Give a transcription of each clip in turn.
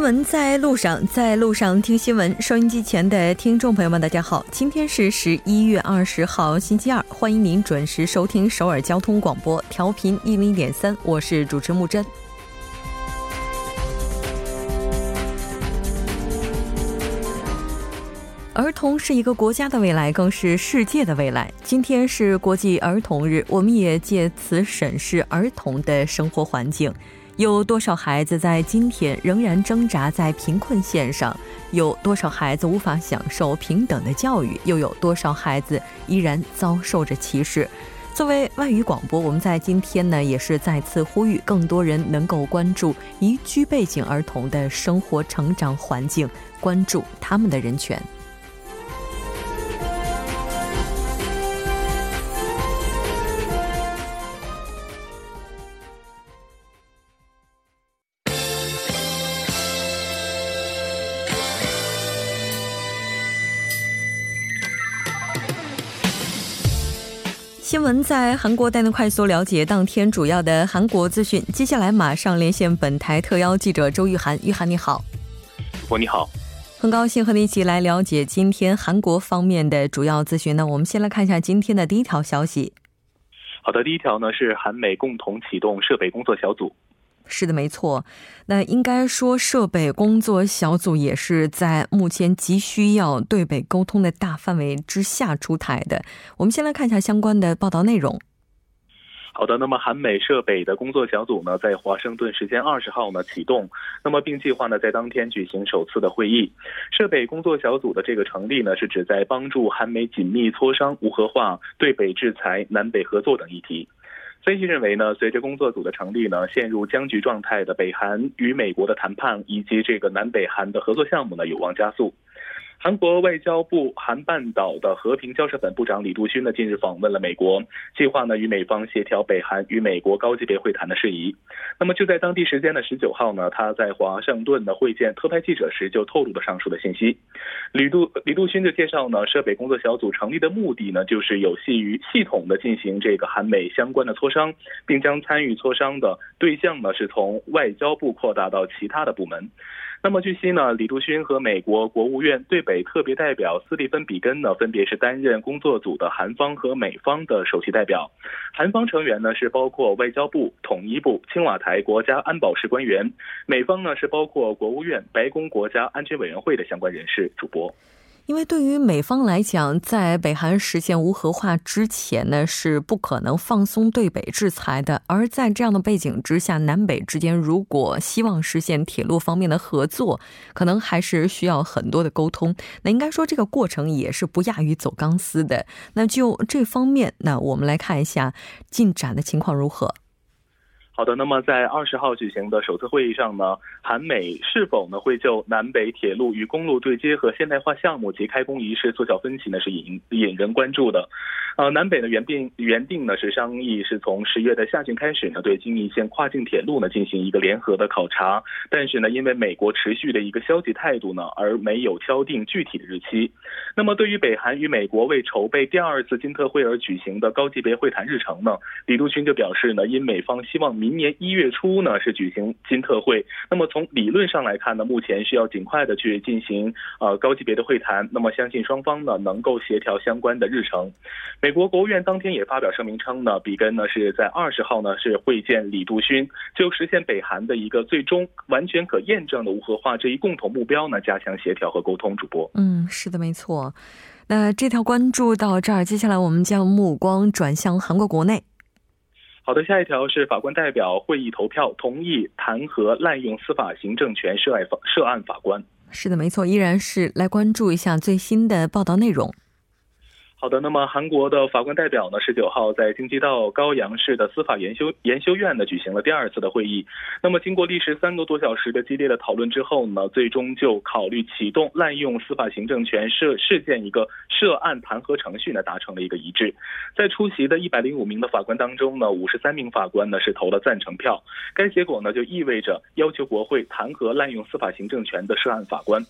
新闻在路上，在路上听新闻。收音机前的听众朋友们，大家好，今天是十一月二十号，星期二，欢迎您准时收听首尔交通广播，调频一零点三，我是主持木真。儿童是一个国家的未来，更是世界的未来。今天是国际儿童日，我们也借此审视儿童的生活环境。有多少孩子在今天仍然挣扎在贫困线上？有多少孩子无法享受平等的教育？又有多少孩子依然遭受着歧视？作为外语广播，我们在今天呢，也是再次呼吁更多人能够关注宜居背景儿童的生活成长环境，关注他们的人权。新闻在韩国带您快速了解当天主要的韩国资讯。接下来马上连线本台特邀记者周玉涵，玉涵你好。我你好，很高兴和你一起来了解今天韩国方面的主要资讯。那我们先来看一下今天的第一条消息。好的，第一条呢是韩美共同启动设备工作小组。是的，没错。那应该说，设备工作小组也是在目前急需要对北沟通的大范围之下出台的。我们先来看一下相关的报道内容。好的，那么韩美设北的工作小组呢，在华盛顿时间二十号呢启动，那么并计划呢在当天举行首次的会议。设北工作小组的这个成立呢，是旨在帮助韩美紧密磋商无核化、对北制裁、南北合作等议题。分析认为呢，随着工作组的成立呢，陷入僵局状态的北韩与美国的谈判以及这个南北韩的合作项目呢，有望加速。韩国外交部韩半岛的和平交涉本部长李杜勋呢，近日访问了美国，计划呢与美方协调北韩与美国高级别会谈的事宜。那么就在当地时间的十九号呢，他在华盛顿的会见特派记者时就透露了上述的信息。李杜李杜勋就介绍呢，设北工作小组成立的目的呢，就是有系于系统的进行这个韩美相关的磋商，并将参与磋商的对象呢，是从外交部扩大到其他的部门。那么据悉呢，李杜勋和美国国务院对北特别代表斯蒂芬比根呢，分别是担任工作组的韩方和美方的首席代表。韩方成员呢是包括外交部、统一部、青瓦台国家安保室官员；美方呢是包括国务院、白宫国家安全委员会的相关人士。主播。因为对于美方来讲，在北韩实现无核化之前呢，是不可能放松对北制裁的。而在这样的背景之下，南北之间如果希望实现铁路方面的合作，可能还是需要很多的沟通。那应该说，这个过程也是不亚于走钢丝的。那就这方面，那我们来看一下进展的情况如何。好的，那么在二十号举行的首次会议上呢，韩美是否呢会就南北铁路与公路对接和现代化项目及开工仪式缩小分歧呢？是引引人关注的。呃，南北的原定原定呢是商议是从十月的下旬开始呢对京义线跨境铁路呢进行一个联合的考察，但是呢因为美国持续的一个消极态度呢而没有敲定具体的日期。那么对于北韩与美国为筹备第二次金特会而举行的高级别会谈日程呢，李杜勋就表示呢，因美方希望明。年一月初呢是举行金特会，那么从理论上来看呢，目前需要尽快的去进行呃高级别的会谈，那么相信双方呢能够协调相关的日程。美国国务院当天也发表声明称呢，比根呢是在二十号呢是会见李杜勋，就实现北韩的一个最终完全可验证的无核化这一共同目标呢加强协调和沟通。主播，嗯，是的，没错。那这条关注到这儿，接下来我们将目光转向韩国国内。好的，下一条是法官代表会议投票同意弹劾滥用司法行政权涉案法涉案法官。是的，没错，依然是来关注一下最新的报道内容。好的，那么韩国的法官代表呢，十九号在京畿道高阳市的司法研修研修院呢举行了第二次的会议。那么经过历时三个多小时的激烈的讨论之后呢，最终就考虑启动滥用司法行政权涉事件一个涉案弹劾程序呢，达成了一个一致。在出席的一百零五名的法官当中呢，五十三名法官呢是投了赞成票。该结果呢就意味着要求国会弹劾滥用司法行政权的涉案法官。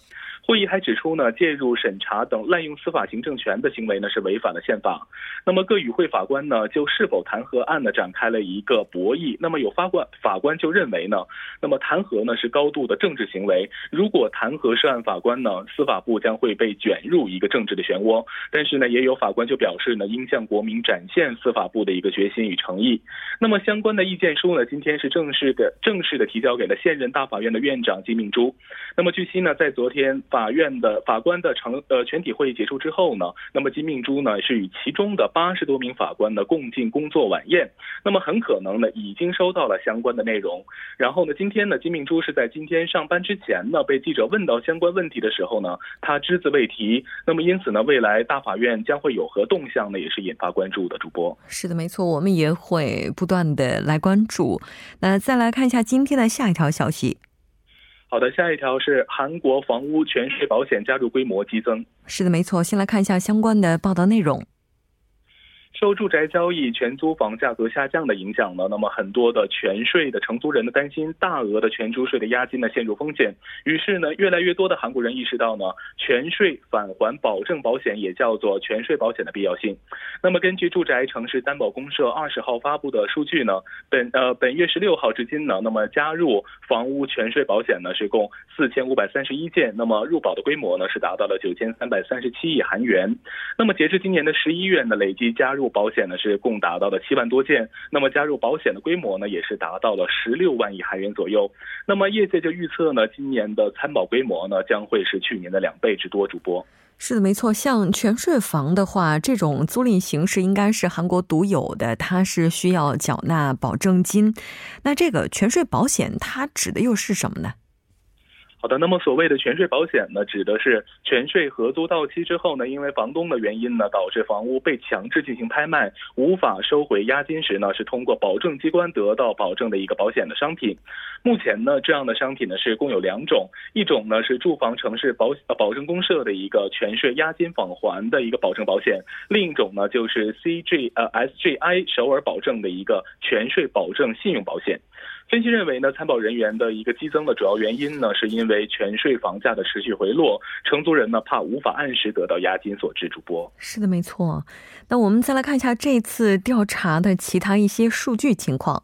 会议还指出呢，介入审查等滥用司法行政权的行为呢是违反了宪法。那么各与会法官呢就是否弹劾案呢展开了一个博弈。那么有法官法官就认为呢，那么弹劾呢是高度的政治行为。如果弹劾涉案法官呢，司法部将会被卷入一个政治的漩涡。但是呢，也有法官就表示呢，应向国民展现司法部的一个决心与诚意。那么相关的意见书呢，今天是正式的正式的提交给了现任大法院的院长金敏珠。那么据悉呢，在昨天法法院的法官的成呃全体会议结束之后呢，那么金命珠呢是与其中的八十多名法官呢共进工作晚宴。那么很可能呢已经收到了相关的内容。然后呢，今天呢金命珠是在今天上班之前呢被记者问到相关问题的时候呢，他只字未提。那么因此呢，未来大法院将会有何动向呢，也是引发关注的。主播是的，没错，我们也会不断的来关注。那再来看一下今天的下一条消息。好的，下一条是韩国房屋全税保险加入规模激增。是的，没错。先来看一下相关的报道内容。受住宅交易全租房价格下降的影响呢，那么很多的全税的承租人呢担心大额的全租税的押金呢陷入风险，于是呢，越来越多的韩国人意识到呢，全税返还保证保险也叫做全税保险的必要性。那么根据住宅城市担保公社二十号发布的数据呢，本呃本月十六号至今呢，那么加入房屋全税保险呢是共四千五百三十一件，那么入保的规模呢是达到了九千三百三十七亿韩元。那么截至今年的十一月呢，累计加入保险呢是共达到了七万多件，那么加入保险的规模呢也是达到了十六万亿韩元左右。那么业界就预测呢，今年的参保规模呢将会是去年的两倍之多。主播是的，没错。像全税房的话，这种租赁形式应该是韩国独有的，它是需要缴纳保证金。那这个全税保险它指的又是什么呢？好的，那么所谓的全税保险呢，指的是全税合租到期之后呢，因为房东的原因呢，导致房屋被强制进行拍卖，无法收回押金时呢，是通过保证机关得到保证的一个保险的商品。目前呢，这样的商品呢是共有两种，一种呢是住房城市保呃保证公社的一个全税押金返还的一个保证保险，另一种呢就是 CG 呃 SGI 首尔保证的一个全税保证信用保险。分析认为呢，参保人员的一个激增的主要原因呢，是因为全税房价的持续回落，承租人呢怕无法按时得到押金所致。主播是的，没错。那我们再来看一下这次调查的其他一些数据情况。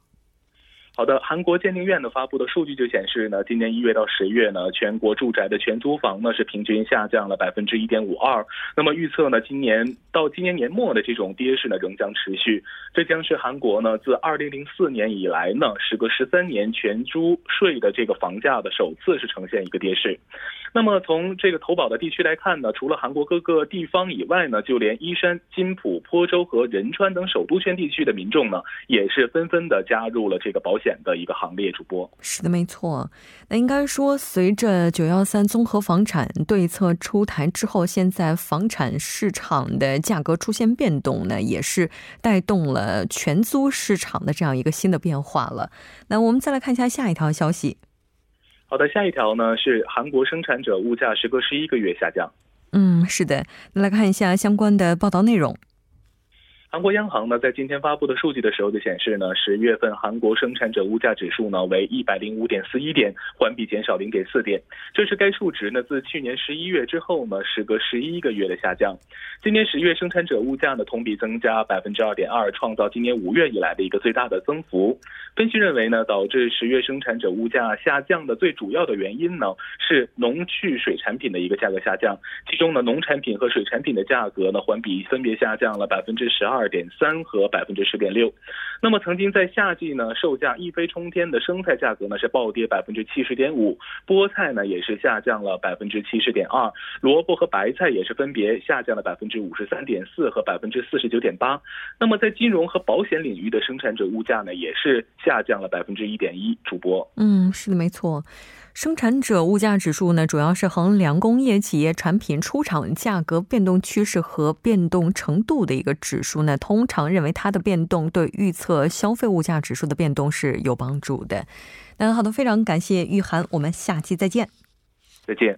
好的，韩国鉴定院呢发布的数据就显示呢，今年一月到十月呢，全国住宅的全租房呢是平均下降了百分之一点五二。那么预测呢，今年到今年年末的这种跌势呢仍将持续。这将是韩国呢自二零零四年以来呢，时隔十三年全租税的这个房价的首次是呈现一个跌势。那么从这个投保的地区来看呢，除了韩国各个地方以外呢，就连依山、金浦、坡州和仁川等首都圈地区的民众呢，也是纷纷的加入了这个保险。的一个行列，主播是的，没错。那应该说，随着九幺三综合房产对策出台之后，现在房产市场的价格出现变动呢，也是带动了全租市场的这样一个新的变化了。那我们再来看一下下一条消息。好的，下一条呢是韩国生产者物价时隔十一个月下降。嗯，是的，来看一下相关的报道内容。韩国央行呢，在今天发布的数据的时候就显示呢，十月份韩国生产者物价指数呢为一百零五点四一点，环比减少零点四点，这是该数值呢自去年十一月之后呢，时隔十一个月的下降。今年十月生产者物价呢同比增加百分之二点二，创造今年五月以来的一个最大的增幅。分析认为呢，导致十月生产者物价下降的最主要的原因呢是农畜水产品的一个价格下降，其中呢农产品和水产品的价格呢环比分别下降了百分之十二。二点三和百分之十点六，那么曾经在夏季呢，售价一飞冲天的生菜价格呢是暴跌百分之七十点五，菠菜呢也是下降了百分之七十点二，萝卜和白菜也是分别下降了百分之五十三点四和百分之四十九点八。那么在金融和保险领域的生产者物价呢也是下降了百分之一点一。主播，嗯，是的，没错。生产者物价指数呢，主要是衡量工业企业产品出厂价格变动趋势和变动程度的一个指数呢。通常认为它的变动对预测消费物价指数的变动是有帮助的。那好的，非常感谢玉涵，我们下期再见。再见。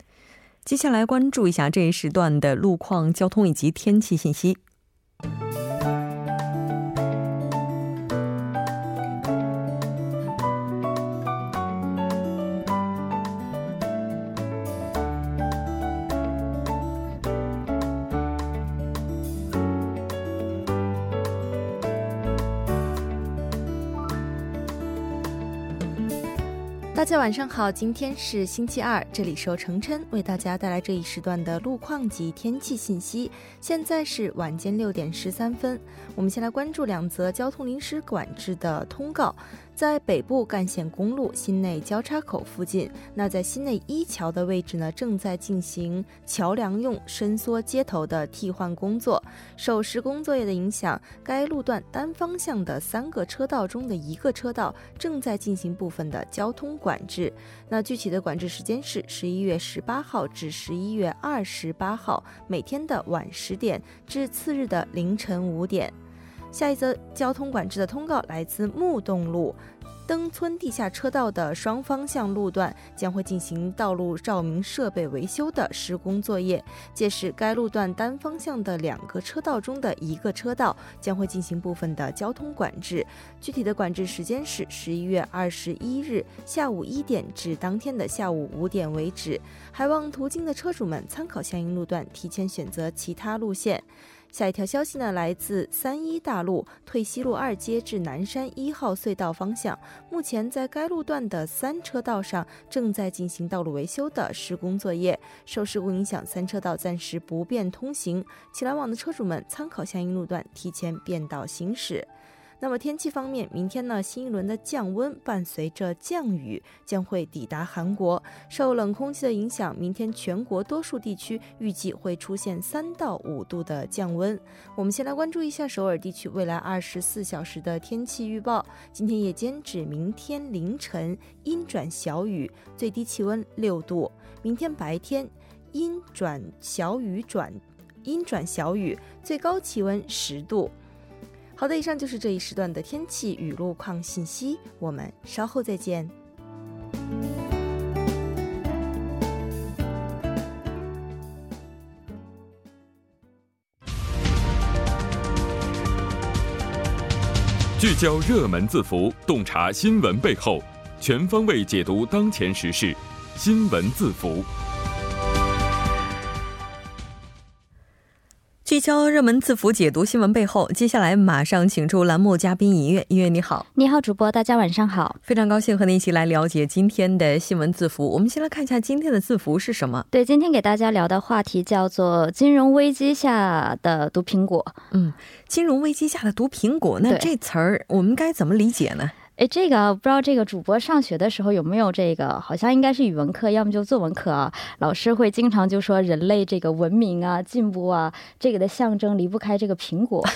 接下来关注一下这一时段的路况、交通以及天气信息。大家晚上好，今天是星期二，这里是由程琛为大家带来这一时段的路况及天气信息。现在是晚间六点十三分，我们先来关注两则交通临时管制的通告。在北部干线公路新内交叉口附近，那在新内一桥的位置呢，正在进行桥梁用伸缩接头的替换工作。受施工作业的影响，该路段单方向的三个车道中的一个车道正在进行部分的交通管制。那具体的管制时间是十一月十八号至十一月二十八号，每天的晚十点至次日的凌晨五点。下一则交通管制的通告来自木洞路登村地下车道的双方向路段将会进行道路照明设备维修的施工作业，届时该路段单方向的两个车道中的一个车道将会进行部分的交通管制。具体的管制时间是十一月二十一日下午一点至当天的下午五点为止，还望途经的车主们参考相应路段，提前选择其他路线。下一条消息呢，来自三一大路退西路二街至南山一号隧道方向，目前在该路段的三车道上正在进行道路维修的施工作业，受事故影响，三车道暂时不便通行，请来往的车主们参考相应路段，提前变道行驶。那么天气方面，明天呢，新一轮的降温伴随着降雨将会抵达韩国。受冷空气的影响，明天全国多数地区预计会出现三到五度的降温。我们先来关注一下首尔地区未来二十四小时的天气预报。今天夜间至明天凌晨阴转小雨，最低气温六度；明天白天阴转小雨转阴转小雨，最高气温十度。好的，以上就是这一时段的天气与路况信息，我们稍后再见。聚焦热门字符，洞察新闻背后，全方位解读当前时事，新闻字符。聚焦热门字符，解读新闻背后。接下来马上请出栏目嘉宾音乐。音乐你好，你好，主播，大家晚上好。非常高兴和您一起来了解今天的新闻字符。我们先来看一下今天的字符是什么？对，今天给大家聊的话题叫做金融危机下的毒苹果。嗯，金融危机下的毒苹果，那这词儿我们该怎么理解呢？哎，这个不知道这个主播上学的时候有没有这个？好像应该是语文课，要么就作文课啊。老师会经常就说人类这个文明啊、进步啊，这个的象征离不开这个苹果。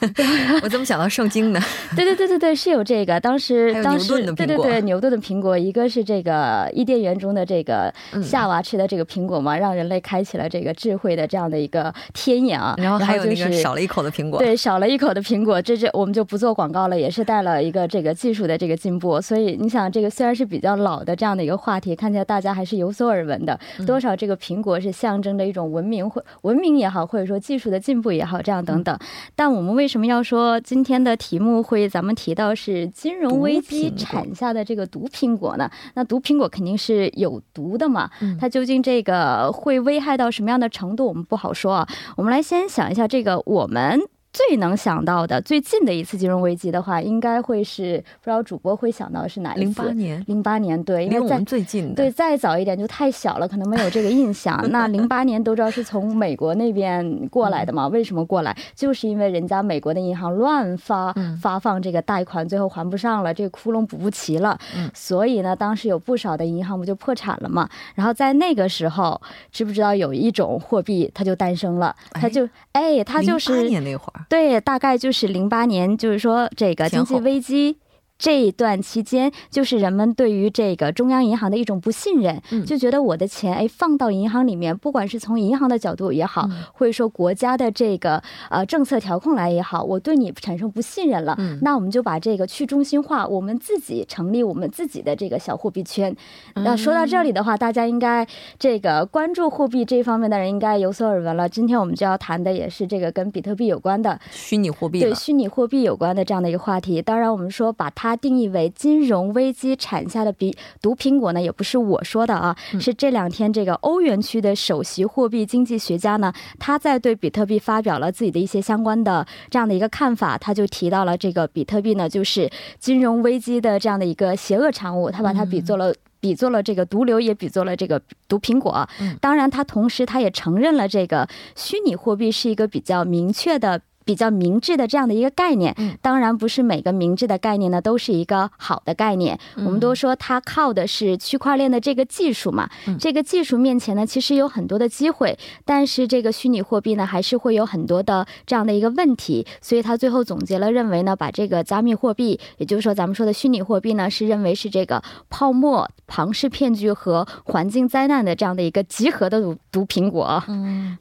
我怎么想到圣经呢？对对对对对，是有这个。当时 当时对对对，牛顿的苹果，一个是这个伊甸园中的这个夏娃吃的这个苹果嘛，让人类开启了这个智慧的这样的一个天眼啊。然后还有那个少了一口的苹果，对，少了一口的苹果，这这我们就不做广告了，也是带了一个这个技术的这个进步。所以你想，这个虽然是比较老的这样的一个话题，看起来大家还是有所耳闻的。多少这个苹果是象征着一种文明或文明也好，或者说技术的进步也好，这样等等。但我们为什么要说今天的题目会咱们提到是金融危机产下的这个毒苹果呢？那毒苹果肯定是有毒的嘛？它究竟这个会危害到什么样的程度，我们不好说啊。我们来先想一下这个我们。最能想到的最近的一次金融危机的话，应该会是不知道主播会想到是哪一次？零八年，零八年对，因为我们最近的对再早一点就太小了，可能没有这个印象。那零八年都知道是从美国那边过来的嘛？为什么过来？就是因为人家美国的银行乱发发放这个贷款，最后还不上了，这个窟窿补不齐了，所以呢，当时有不少的银行不就破产了嘛？然后在那个时候，知不知道有一种货币它就诞生了？它就哎，它就是零八年那会儿。对，大概就是零八年，就是说这个经济危机。这一段期间，就是人们对于这个中央银行的一种不信任，就觉得我的钱哎放到银行里面，不管是从银行的角度也好，或者说国家的这个呃政策调控来也好，我对你产生不信任了。那我们就把这个去中心化，我们自己成立我们自己的这个小货币圈。那说到这里的话，大家应该这个关注货币这方面的人应该有所耳闻了。今天我们就要谈的也是这个跟比特币有关的虚拟货币，对虚拟货币有关的这样的一个话题。当然，我们说把它。它定义为金融危机产下的比毒苹果呢，也不是我说的啊，是这两天这个欧元区的首席货币经济学家呢，他在对比特币发表了自己的一些相关的这样的一个看法，他就提到了这个比特币呢，就是金融危机的这样的一个邪恶产物，他把它比作了。比作了这个毒瘤，也比作了这个毒苹果。当然，他同时他也承认了这个虚拟货币是一个比较明确的。比较明智的这样的一个概念，当然不是每个明智的概念呢都是一个好的概念。我们都说它靠的是区块链的这个技术嘛，这个技术面前呢其实有很多的机会，但是这个虚拟货币呢还是会有很多的这样的一个问题。所以他最后总结了，认为呢把这个加密货币，也就是说咱们说的虚拟货币呢，是认为是这个泡沫、庞氏骗局和环境灾难的这样的一个集合的毒毒苹果。嗯。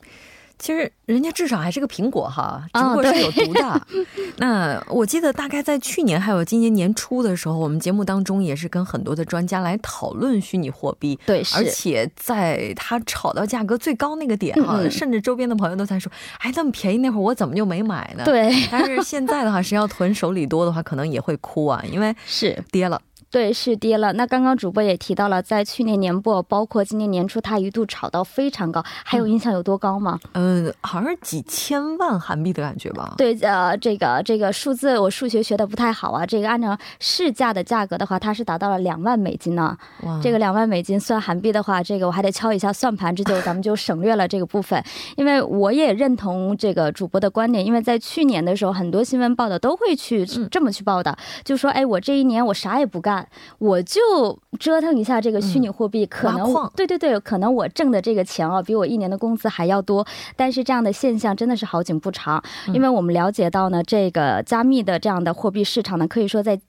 其实人家至少还是个苹果哈，只不过是有毒的。那我记得大概在去年还有今年年初的时候，我们节目当中也是跟很多的专家来讨论虚拟货币。对，而且在它炒到价格最高那个点哈，甚至周边的朋友都在说：“哎，那么便宜那会儿我怎么就没买呢？”对。但是现在的话，谁要囤手里多的话，可能也会哭啊，因为是跌了。对，是跌了。那刚刚主播也提到了，在去年年末，包括今年年初，它一度炒到非常高。还有印象有多高吗？嗯，好像是几千万韩币的感觉吧。对，呃，这个这个数字我数学学的不太好啊。这个按照市价的价格的话，它是达到了两万美金呢。哇，这个两万美金算韩币的话，这个我还得敲一下算盘，这就 咱们就省略了这个部分。因为我也认同这个主播的观点，因为在去年的时候，很多新闻报道都会去这么去报道，就说，哎，我这一年我啥也不干。我就折腾一下这个虚拟货币，可能对对对，可能我挣的这个钱啊，比我一年的工资还要多。但是这样的现象真的是好景不长，因为我们了解到呢，这个加密的这样的货币市场呢，可以说在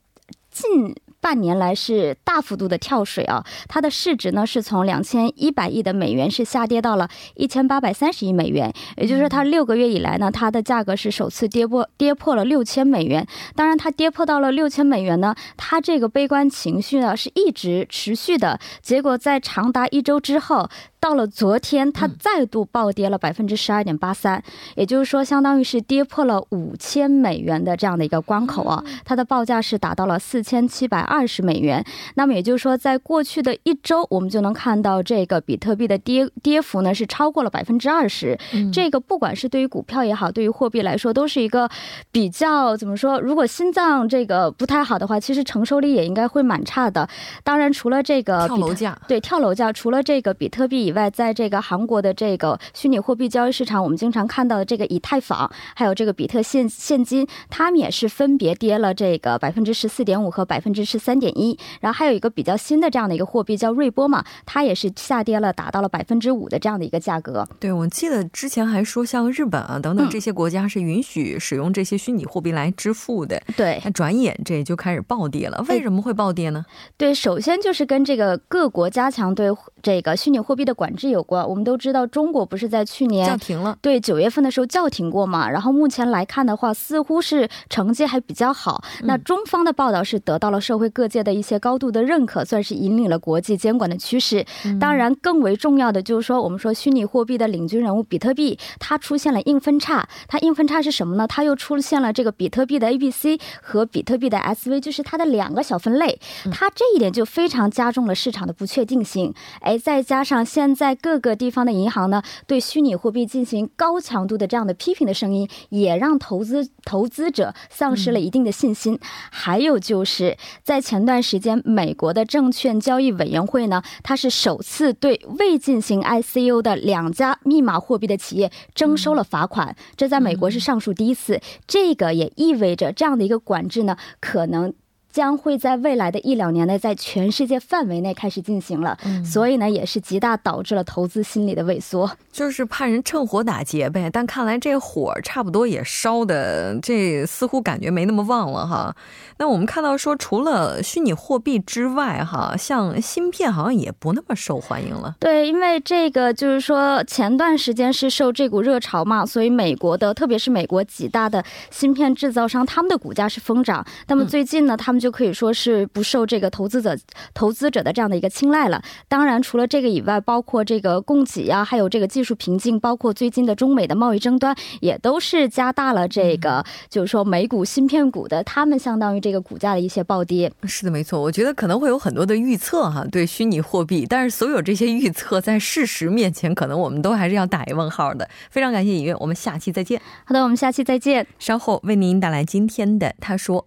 近。半年来是大幅度的跳水啊，它的市值呢是从两千一百亿的美元是下跌到了一千八百三十亿美元，也就是说它六个月以来呢，它的价格是首次跌破跌破了六千美元。当然，它跌破到了六千美元呢，它这个悲观情绪呢是一直持续的，结果在长达一周之后。到了昨天，它再度暴跌了百分之十二点八三，也就是说，相当于是跌破了五千美元的这样的一个关口啊。它的报价是达到了四千七百二十美元。那么也就是说，在过去的一周，我们就能看到这个比特币的跌跌幅呢是超过了百分之二十。这个不管是对于股票也好，对于货币来说，都是一个比较怎么说？如果心脏这个不太好的话，其实承受力也应该会蛮差的。当然，除了这个跳楼价，对跳楼价，除了这个比特币。以外，在这个韩国的这个虚拟货币交易市场，我们经常看到的这个以太坊，还有这个比特现现金，他们也是分别跌了这个百分之十四点五和百分之十三点一。然后还有一个比较新的这样的一个货币叫瑞波嘛，它也是下跌了，达到了百分之五的这样的一个价格。对，我记得之前还说，像日本啊等等这些国家是允许使用这些虚拟货币来支付的。对，那转眼这就开始暴跌了。为什么会暴跌呢？对，首先就是跟这个各国加强对这个虚拟货币的。管制有关，我们都知道中国不是在去年叫停了，对九月份的时候叫停过嘛。然后目前来看的话，似乎是成绩还比较好。那中方的报道是得到了社会各界的一些高度的认可，算是引领了国际监管的趋势。当然，更为重要的就是说，我们说虚拟货币的领军人物比特币，它出现了硬分叉。它硬分叉是什么呢？它又出现了这个比特币的 A、B、C 和比特币的 SV，就是它的两个小分类。它这一点就非常加重了市场的不确定性。哎，再加上现在各个地方的银行呢，对虚拟货币进行高强度的这样的批评的声音，也让投资投资者丧失了一定的信心。还有就是在前段时间，美国的证券交易委员会呢，它是首次对未进行 ICO 的两家密码货币的企业征收了罚款，这在美国是上述第一次。这个也意味着这样的一个管制呢，可能。将会在未来的一两年内，在全世界范围内开始进行了，所以呢，也是极大导致了投资心理的萎缩，就是怕人趁火打劫呗。但看来这火差不多也烧的，这似乎感觉没那么旺了哈。那我们看到说，除了虚拟货币之外，哈，像芯片好像也不那么受欢迎了。对，因为这个就是说，前段时间是受这股热潮嘛，所以美国的，特别是美国几大的芯片制造商，他们的股价是疯涨。那么最近呢，他们就可以说是不受这个投资者投资者的这样的一个青睐了。当然，除了这个以外，包括这个供给呀，还有这个技术瓶颈，包括最近的中美的贸易争端，也都是加大了这个就是说美股芯片股的他们相当于这个股价的一些暴跌。是的，没错。我觉得可能会有很多的预测哈，对虚拟货币，但是所有这些预测在事实面前，可能我们都还是要打一问号的。非常感谢尹月，我们下期再见。好的，我们下期再见。稍后为您带来今天的他说。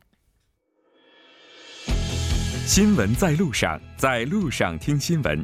新闻在路上，在路上听新闻。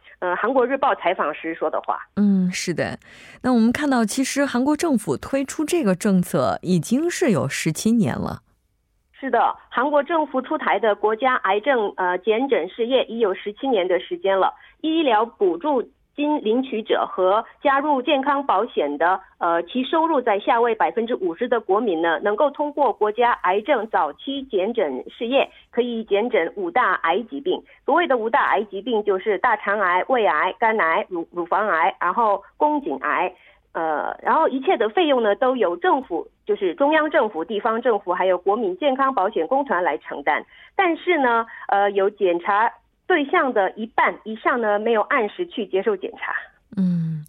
呃韩国日报采访时说的话。嗯，是的。那我们看到，其实韩国政府推出这个政策已经是有十七年了。是的，韩国政府出台的国家癌症呃减诊事业已有十七年的时间了。医疗补助金领取者和加入健康保险的呃其收入在下位百分之五十的国民呢，能够通过国家癌症早期检诊事业，可以检诊五大癌疾病。所谓的五大癌疾病就是大肠癌、胃癌、肝癌、乳乳房癌，然后宫颈癌。呃，然后一切的费用呢，都由政府，就是中央政府、地方政府，还有国民健康保险公团来承担。但是呢，呃，有检查对象的一半以上呢，没有按时去接受检查。嗯，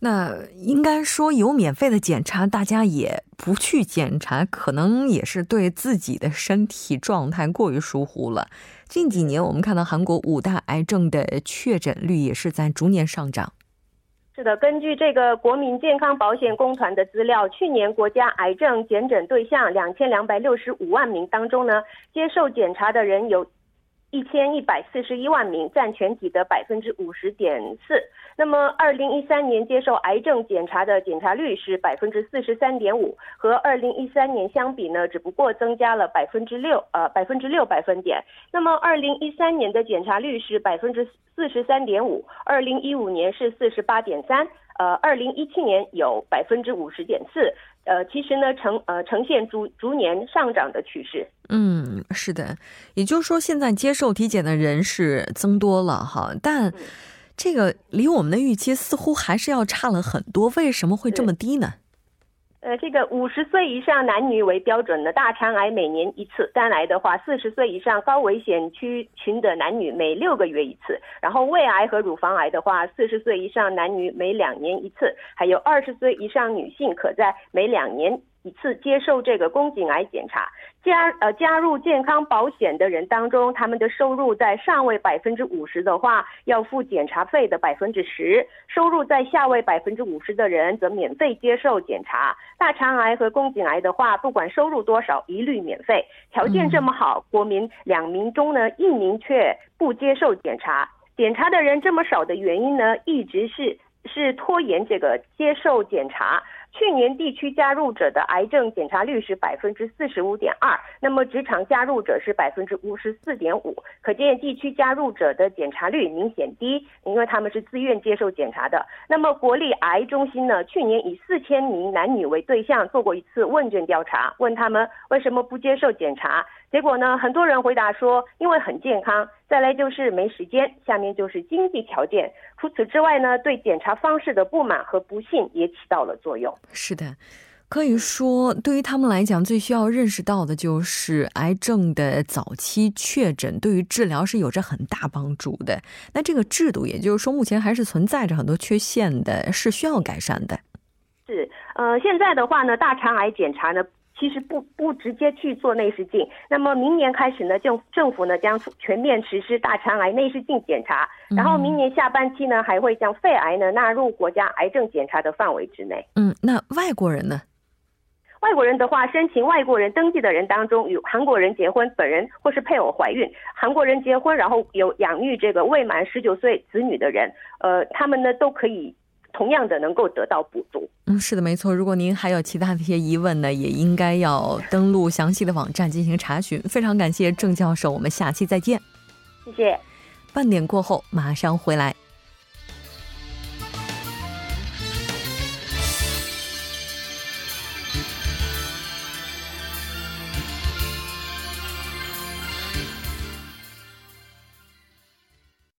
那应该说有免费的检查，大家也不去检查，可能也是对自己的身体状态过于疏忽了。近几年，我们看到韩国五大癌症的确诊率也是在逐年上涨。是的，根据这个国民健康保险公团的资料，去年国家癌症检诊对象两千两百六十五万名当中呢，接受检查的人有。一千一百四十一万名，占全体的百分之五十点四。那么，二零一三年接受癌症检查的检查率是百分之四十三点五，和二零一三年相比呢，只不过增加了百分之六，呃，百分之六百分点。那么，二零一三年的检查率是百分之四十三点五，二零一五年是四十八点三，呃，二零一七年有百分之五十点四。呃，其实呢，呈呃呈现逐逐年上涨的趋势。嗯，是的，也就是说，现在接受体检的人是增多了哈，但这个离我们的预期似乎还是要差了很多。为什么会这么低呢？呃，这个五十岁以上男女为标准的大肠癌每年一次，肝癌的话，四十岁以上高危险区群的男女每六个月一次，然后胃癌和乳房癌的话，四十岁以上男女每两年一次，还有二十岁以上女性可在每两年。一次接受这个宫颈癌检查，加呃加入健康保险的人当中，他们的收入在上位百分之五十的话，要付检查费的百分之十；收入在下位百分之五十的人则免费接受检查。大肠癌和宫颈癌的话，不管收入多少，一律免费。条件这么好，国民两名中呢，一名却不接受检查。检查的人这么少的原因呢，一直是是拖延这个接受检查。去年地区加入者的癌症检查率是百分之四十五点二，那么职场加入者是百分之五十四点五，可见地区加入者的检查率明显低，因为他们是自愿接受检查的。那么国立癌中心呢，去年以四千名男女为对象做过一次问卷调查，问他们为什么不接受检查，结果呢，很多人回答说，因为很健康，再来就是没时间，下面就是经济条件。除此之外呢，对检查方式的不满和不信也起到了作用。是的。可以说，对于他们来讲，最需要认识到的就是癌症的早期确诊对于治疗是有着很大帮助的。那这个制度，也就是说，目前还是存在着很多缺陷的，是需要改善的。是，呃，现在的话呢，大肠癌检查呢，其实不不直接去做内视镜。那么明年开始呢，政政府呢将全面实施大肠癌内视镜检查，然后明年下半期呢，还会将肺癌呢纳入国家癌症检查的范围之内。嗯，那外国人呢？外国人的话，申请外国人登记的人当中，与韩国人结婚，本人或是配偶怀孕，韩国人结婚，然后有养育这个未满十九岁子女的人，呃，他们呢都可以同样的能够得到补助。嗯，是的，没错。如果您还有其他的一些疑问呢，也应该要登录详细的网站进行查询。非常感谢郑教授，我们下期再见。谢谢。半点过后马上回来。